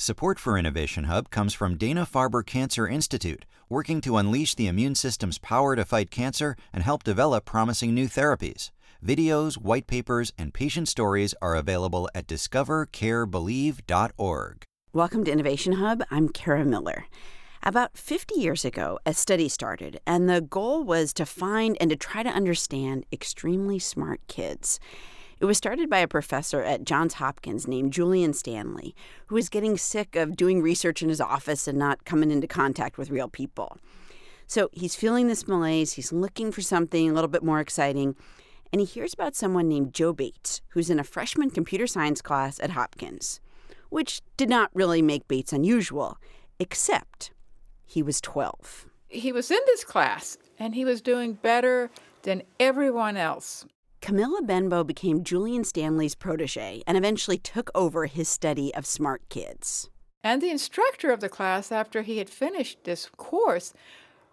Support for Innovation Hub comes from Dana Farber Cancer Institute, working to unleash the immune system's power to fight cancer and help develop promising new therapies. Videos, white papers, and patient stories are available at discovercarebelieve.org. Welcome to Innovation Hub. I'm Kara Miller. About 50 years ago, a study started, and the goal was to find and to try to understand extremely smart kids. It was started by a professor at Johns Hopkins named Julian Stanley, who was getting sick of doing research in his office and not coming into contact with real people. So he's feeling this malaise, he's looking for something a little bit more exciting, and he hears about someone named Joe Bates, who's in a freshman computer science class at Hopkins, which did not really make Bates unusual, except he was 12. He was in this class and he was doing better than everyone else. Camilla Benbow became Julian Stanley's protege and eventually took over his study of smart kids. And the instructor of the class, after he had finished this course,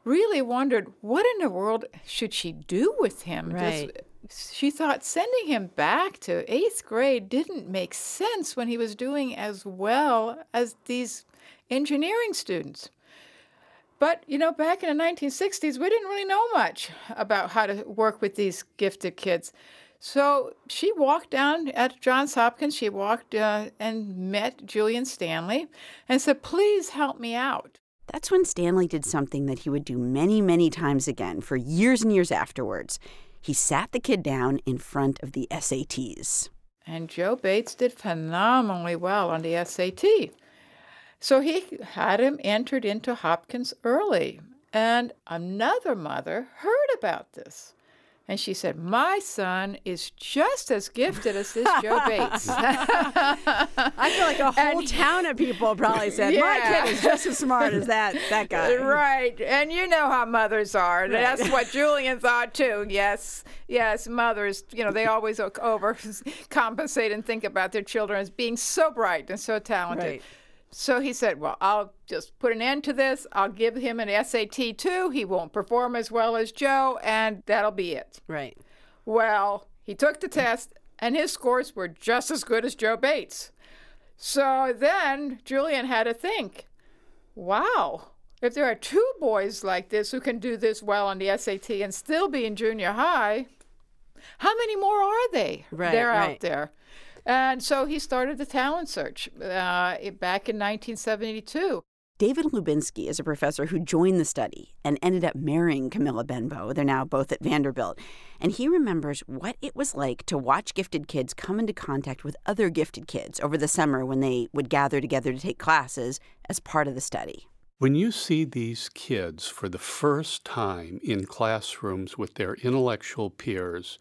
really wondered what in the world should she do with him? Right. Just, she thought sending him back to eighth grade didn't make sense when he was doing as well as these engineering students. But, you know, back in the 1960s, we didn't really know much about how to work with these gifted kids. So she walked down at Johns Hopkins, she walked uh, and met Julian Stanley and said, Please help me out. That's when Stanley did something that he would do many, many times again for years and years afterwards. He sat the kid down in front of the SATs. And Joe Bates did phenomenally well on the SAT. So he had him entered into Hopkins early. And another mother heard about this. And she said, My son is just as gifted as this Joe Bates. I feel like a whole and, town of people probably said, yeah. My kid is just as smart as that, that guy. Right. And you know how mothers are. Right. That's what Julian thought too. Yes. Yes. Mothers, you know, they always overcompensate and think about their children as being so bright and so talented. Right. So he said, Well, I'll just put an end to this. I'll give him an SAT too. He won't perform as well as Joe, and that'll be it. Right. Well, he took the test, and his scores were just as good as Joe Bates. So then Julian had to think, Wow, if there are two boys like this who can do this well on the SAT and still be in junior high, how many more are they? Right, They're right. out there. And so he started the talent search uh, back in 1972. David Lubinski is a professor who joined the study and ended up marrying Camilla Benbow. They're now both at Vanderbilt. And he remembers what it was like to watch gifted kids come into contact with other gifted kids over the summer when they would gather together to take classes as part of the study. When you see these kids for the first time in classrooms with their intellectual peers,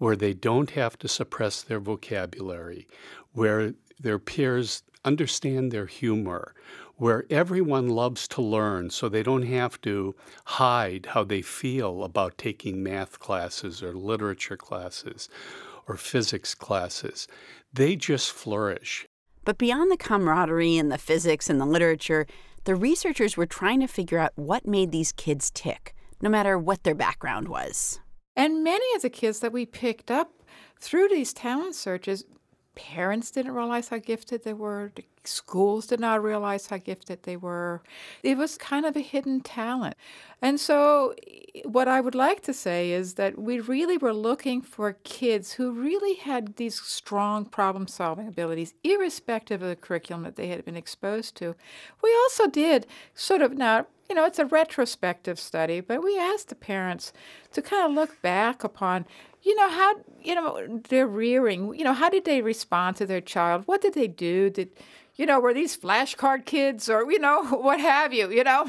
where they don't have to suppress their vocabulary, where their peers understand their humor, where everyone loves to learn so they don't have to hide how they feel about taking math classes or literature classes or physics classes. They just flourish. But beyond the camaraderie and the physics and the literature, the researchers were trying to figure out what made these kids tick, no matter what their background was. And many of the kids that we picked up through these talent searches, parents didn't realize how gifted they were. The schools did not realize how gifted they were. It was kind of a hidden talent. And so, what I would like to say is that we really were looking for kids who really had these strong problem solving abilities, irrespective of the curriculum that they had been exposed to. We also did sort of now you know, it's a retrospective study, but we asked the parents to kind of look back upon, you know, how, you know, they're rearing, you know, how did they respond to their child? What did they do? Did, you know, were these flashcard kids or, you know, what have you, you know?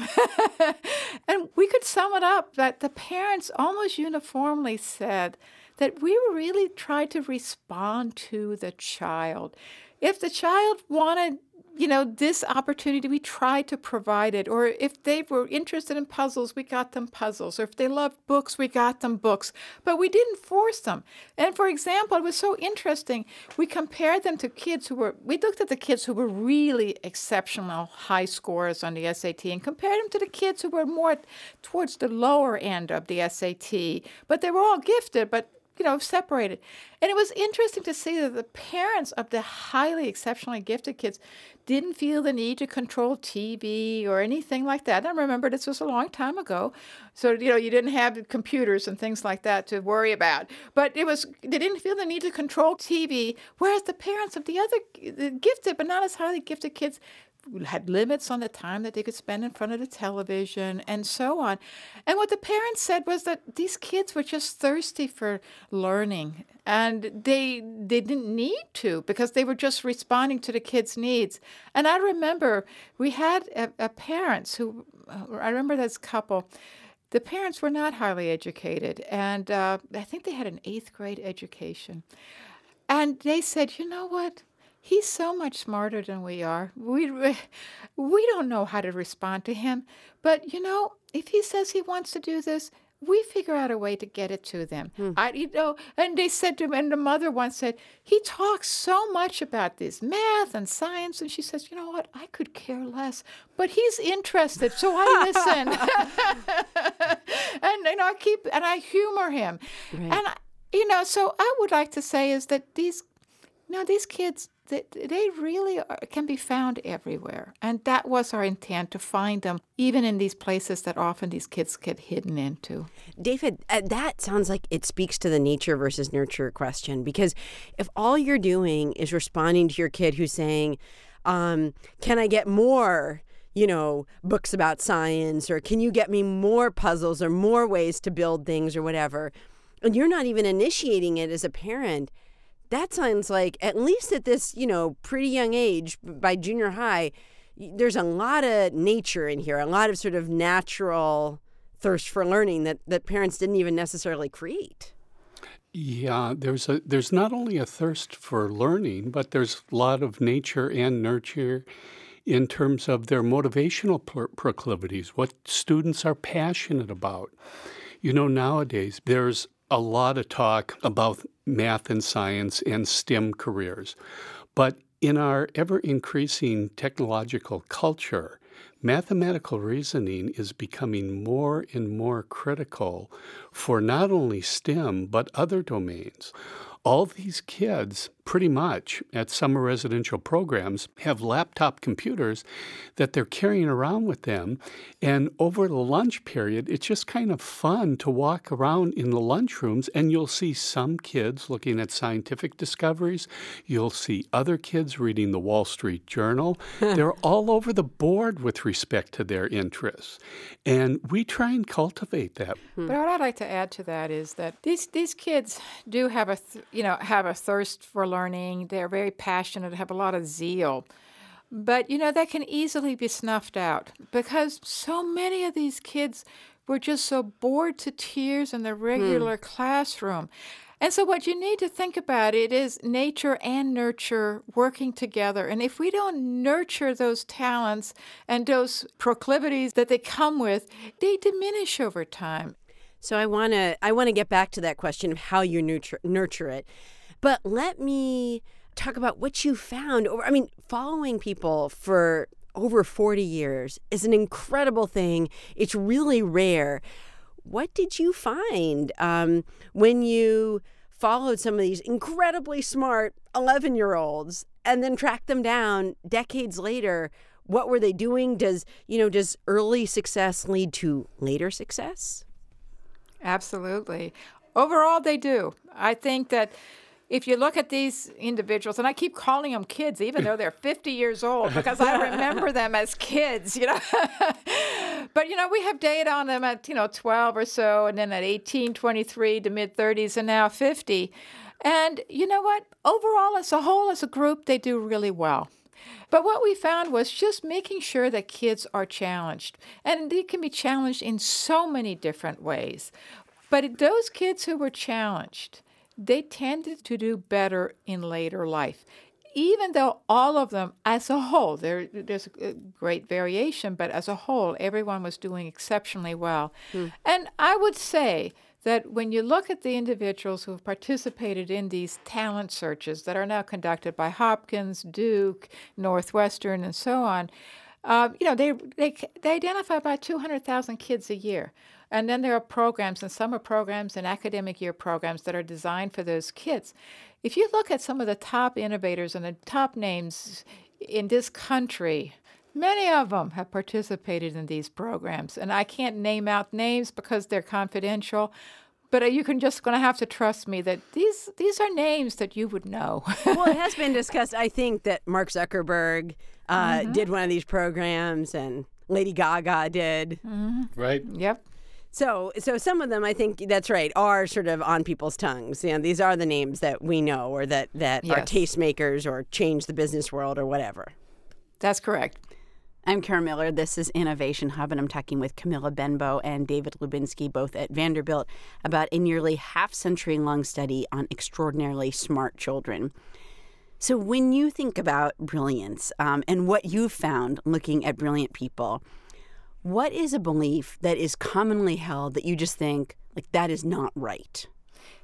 and we could sum it up that the parents almost uniformly said that we really tried to respond to the child. If the child wanted you know, this opportunity, we tried to provide it. Or if they were interested in puzzles, we got them puzzles. Or if they loved books, we got them books. But we didn't force them. And for example, it was so interesting. We compared them to kids who were, we looked at the kids who were really exceptional high scores on the SAT and compared them to the kids who were more towards the lower end of the SAT. But they were all gifted, but you know, separated. And it was interesting to see that the parents of the highly exceptionally gifted kids didn't feel the need to control TV or anything like that. And remember, this was a long time ago. So, you know, you didn't have computers and things like that to worry about. But it was, they didn't feel the need to control TV, whereas the parents of the other the gifted but not as highly gifted kids had limits on the time that they could spend in front of the television and so on. And what the parents said was that these kids were just thirsty for learning and they they didn't need to because they were just responding to the kids' needs. And I remember we had a, a parents who I remember this couple the parents were not highly educated, and uh, I think they had an eighth grade education. And they said, you know what? He's so much smarter than we are. We we don't know how to respond to him, but you know, if he says he wants to do this, we figure out a way to get it to them. Hmm. I, you know, and they said to him, and the mother once said, he talks so much about this math and science, and she says, you know what, I could care less, but he's interested, so I listen, and know, I keep and I humor him, right. and you know, so I would like to say is that these, you know, these kids they, really are, can be found everywhere. And that was our intent to find them, even in these places that often these kids get hidden into. David, uh, that sounds like it speaks to the nature versus nurture question. Because if all you're doing is responding to your kid who's saying, um, Can I get more? you know, books about science, or can you get me more puzzles or more ways to build things or whatever? And you're not even initiating it as a parent that sounds like at least at this you know pretty young age by junior high there's a lot of nature in here a lot of sort of natural thirst for learning that that parents didn't even necessarily create. Yeah there's a there's not only a thirst for learning but there's a lot of nature and nurture in terms of their motivational proclivities what students are passionate about. You know nowadays there's a lot of talk about math and science and STEM careers. But in our ever increasing technological culture, mathematical reasoning is becoming more and more critical for not only STEM, but other domains. All these kids pretty much at summer residential programs have laptop computers that they're carrying around with them. And over the lunch period, it's just kind of fun to walk around in the lunchrooms and you'll see some kids looking at scientific discoveries. You'll see other kids reading the Wall Street Journal. they're all over the board with respect to their interests. And we try and cultivate that. But what I'd like to add to that is that these, these kids do have a, th- you know, have a thirst for learning. They're very passionate, have a lot of zeal. But, you know, that can easily be snuffed out because so many of these kids were just so bored to tears in the hmm. regular hmm. classroom. And so, what you need to think about it is nature and nurture working together. And if we don't nurture those talents and those proclivities that they come with, they diminish over time. So, I want to I want to get back to that question of how you nurture nurture it. But let me talk about what you found over, I mean, following people for over 40 years is an incredible thing. It's really rare. What did you find um, when you followed some of these incredibly smart 11 year olds and then tracked them down decades later? What were they doing? Does, you know, does early success lead to later success? Absolutely. Overall, they do. I think that if you look at these individuals, and I keep calling them kids, even though they're 50 years old, because I remember them as kids, you know. but, you know, we have data on them at, you know, 12 or so, and then at 18, 23 to mid 30s, and now 50. And you know what? Overall, as a whole, as a group, they do really well. But what we found was just making sure that kids are challenged. And they can be challenged in so many different ways. But those kids who were challenged, they tended to do better in later life. Even though all of them, as a whole, there, there's a great variation, but as a whole, everyone was doing exceptionally well. Hmm. And I would say that when you look at the individuals who have participated in these talent searches that are now conducted by Hopkins, Duke, Northwestern, and so on, Uh, you know, they, they, they identify about 200,000 kids a year. And then there are programs and summer programs and academic year programs that are designed for those kids. If you look at some of the top innovators and the top names in this country, many of them have participated in these programs. And I can't name out names because they're confidential, but uh, you can just going to have to trust me that these these are names that you would know. well, it has been discussed. I think that Mark Zuckerberg uh, mm-hmm. did one of these programs, and Lady Gaga did. Mm-hmm. Right. Yep. So, so some of them, I think that's right, are sort of on people's tongues. You know, these are the names that we know, or that that yes. are tastemakers, or change the business world, or whatever. That's correct. I'm Kara Miller. This is Innovation Hub, and I'm talking with Camilla Benbow and David Lubinski, both at Vanderbilt, about a nearly half century long study on extraordinarily smart children. So, when you think about brilliance um, and what you've found looking at brilliant people, what is a belief that is commonly held that you just think, like, that is not right?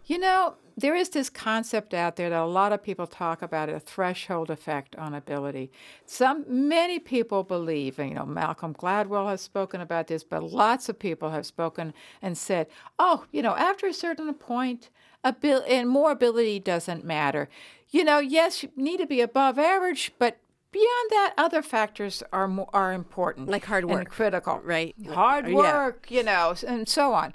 You know, there is this concept out there that a lot of people talk about a threshold effect on ability. Some many people believe, you know, Malcolm Gladwell has spoken about this, but lots of people have spoken and said, "Oh, you know, after a certain point, abil- and more ability doesn't matter. You know, yes, you need to be above average, but beyond that, other factors are more, are important, like hard work, and critical, right? Hard work, yeah. you know, and so on.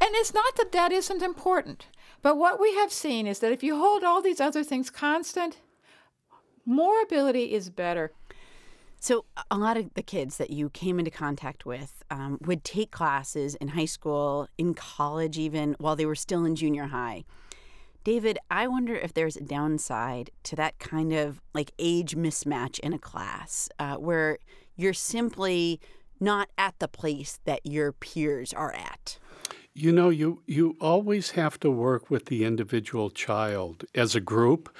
And it's not that that isn't important, but what we have seen is that if you hold all these other things constant, more ability is better. So, a lot of the kids that you came into contact with um, would take classes in high school, in college, even while they were still in junior high. David, I wonder if there's a downside to that kind of like age mismatch in a class uh, where you're simply not at the place that your peers are at. You know, you, you always have to work with the individual child. As a group,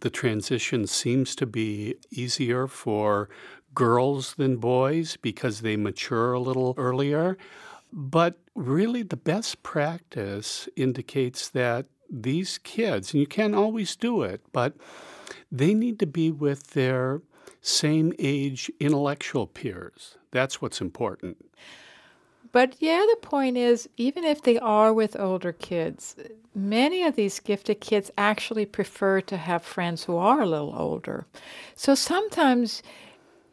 the transition seems to be easier for girls than boys because they mature a little earlier. But really, the best practice indicates that these kids, and you can't always do it, but they need to be with their same age intellectual peers. That's what's important. But yeah, the point is, even if they are with older kids, many of these gifted kids actually prefer to have friends who are a little older. So sometimes,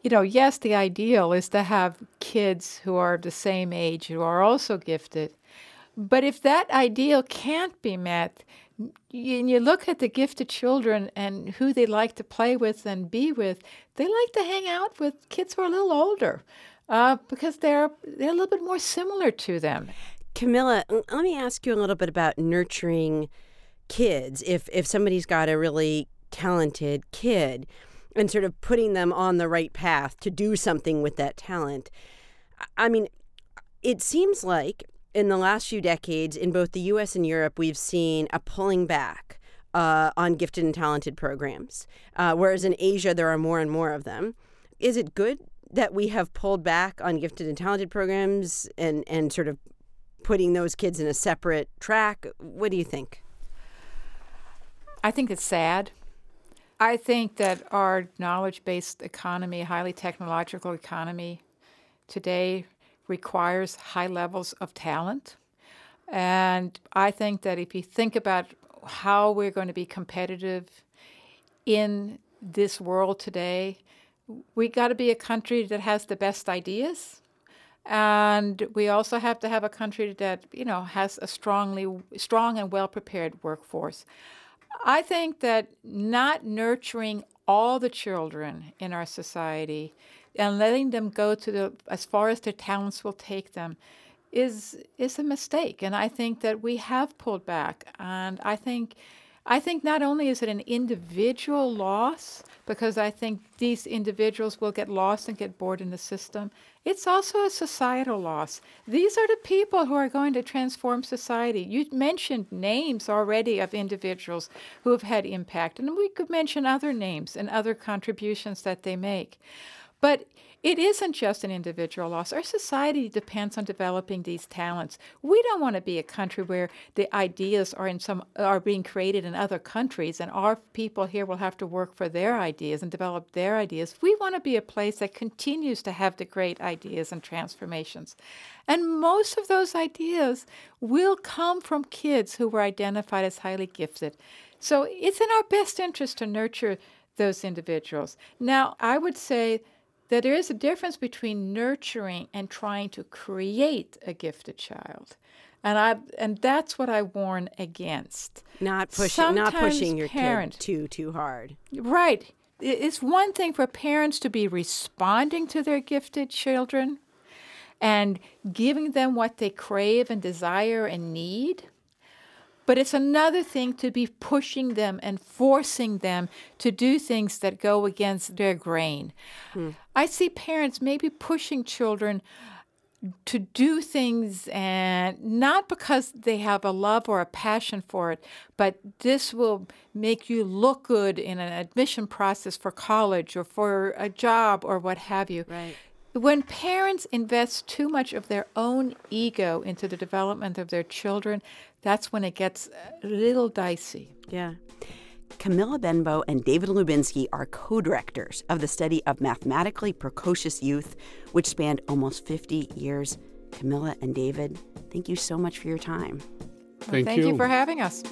you know, yes, the ideal is to have kids who are the same age who are also gifted. But if that ideal can't be met, and you look at the gifted children and who they like to play with and be with, they like to hang out with kids who are a little older uh, because they're they're a little bit more similar to them. Camilla, let me ask you a little bit about nurturing kids. If if somebody's got a really talented kid and sort of putting them on the right path to do something with that talent, I mean, it seems like in the last few decades, in both the US and Europe, we've seen a pulling back uh, on gifted and talented programs, uh, whereas in Asia, there are more and more of them. Is it good that we have pulled back on gifted and talented programs and, and sort of putting those kids in a separate track? What do you think? I think it's sad. I think that our knowledge based economy, highly technological economy today, requires high levels of talent. And I think that if you think about how we're going to be competitive in this world today, we got to be a country that has the best ideas. And we also have to have a country that, you know, has a strongly strong and well prepared workforce. I think that not nurturing all the children in our society and letting them go to the as far as their talents will take them is is a mistake and i think that we have pulled back and i think i think not only is it an individual loss because i think these individuals will get lost and get bored in the system it's also a societal loss. These are the people who are going to transform society. You mentioned names already of individuals who have had impact and we could mention other names and other contributions that they make. But it isn't just an individual loss. Our society depends on developing these talents. We don't want to be a country where the ideas are in some are being created in other countries and our people here will have to work for their ideas and develop their ideas. We want to be a place that continues to have the great ideas and transformations. And most of those ideas will come from kids who were identified as highly gifted. So it's in our best interest to nurture those individuals. Now, I would say that there is a difference between nurturing and trying to create a gifted child. And I and that's what I warn against. Not pushing not pushing your parent, kid too too hard. Right. It's one thing for parents to be responding to their gifted children and giving them what they crave and desire and need. But it's another thing to be pushing them and forcing them to do things that go against their grain. Hmm. I see parents maybe pushing children to do things and not because they have a love or a passion for it, but this will make you look good in an admission process for college or for a job or what have you. Right. When parents invest too much of their own ego into the development of their children, that's when it gets a little dicey. Yeah. Camilla Benbow and David Lubinski are co directors of the study of mathematically precocious youth, which spanned almost 50 years. Camilla and David, thank you so much for your time. Well, thank, thank you. you for having us.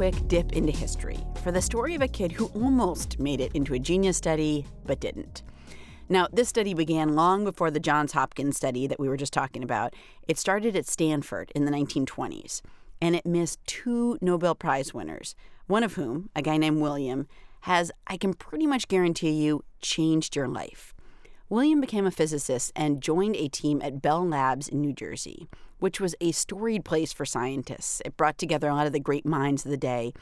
Quick dip into history for the story of a kid who almost made it into a genius study but didn't. Now, this study began long before the Johns Hopkins study that we were just talking about. It started at Stanford in the 1920s, and it missed two Nobel Prize winners, one of whom, a guy named William, has, I can pretty much guarantee you, changed your life. William became a physicist and joined a team at Bell Labs in New Jersey which was a storied place for scientists. It brought together a lot of the great minds of the day.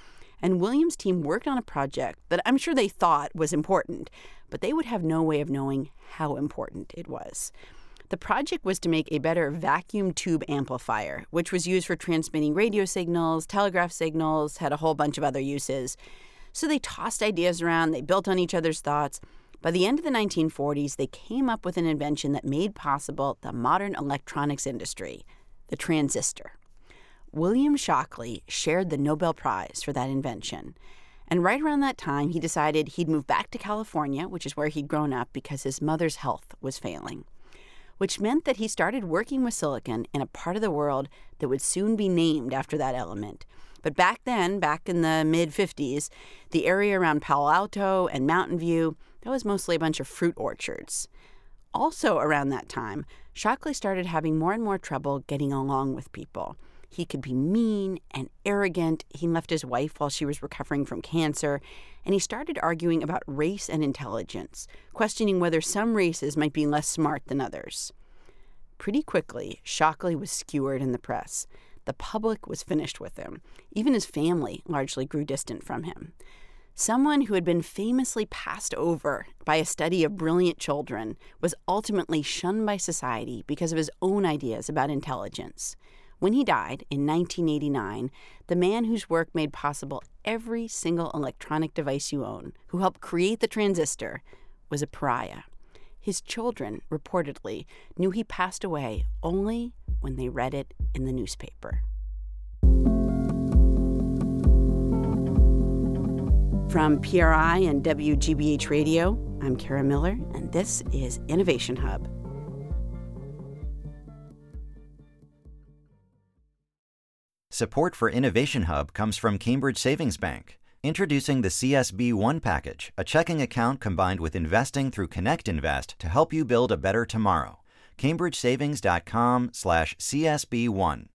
And Williams' team worked on a project that I'm sure they thought was important, but they would have no way of knowing how important it was. The project was to make a better vacuum tube amplifier, which was used for transmitting radio signals, telegraph signals, had a whole bunch of other uses. So they tossed ideas around, they built on each other's thoughts. By the end of the 1940s, they came up with an invention that made possible the modern electronics industry the transistor. William Shockley shared the Nobel Prize for that invention. And right around that time, he decided he'd move back to California, which is where he'd grown up, because his mother's health was failing. Which meant that he started working with silicon in a part of the world that would soon be named after that element. But back then, back in the mid 50s, the area around Palo Alto and Mountain View, that was mostly a bunch of fruit orchards. Also, around that time, Shockley started having more and more trouble getting along with people. He could be mean and arrogant. He left his wife while she was recovering from cancer, and he started arguing about race and intelligence, questioning whether some races might be less smart than others. Pretty quickly, Shockley was skewered in the press. The public was finished with him. Even his family largely grew distant from him. Someone who had been famously passed over by a study of brilliant children was ultimately shunned by society because of his own ideas about intelligence. When he died in 1989, the man whose work made possible every single electronic device you own, who helped create the transistor, was a pariah. His children, reportedly, knew he passed away only when they read it in the newspaper. From PRI and WGBH Radio, I'm Kara Miller, and this is Innovation Hub. Support for Innovation Hub comes from Cambridge Savings Bank. Introducing the CSB One package, a checking account combined with investing through Connect Invest to help you build a better tomorrow. CambridgeSavings.com/slash CSB1.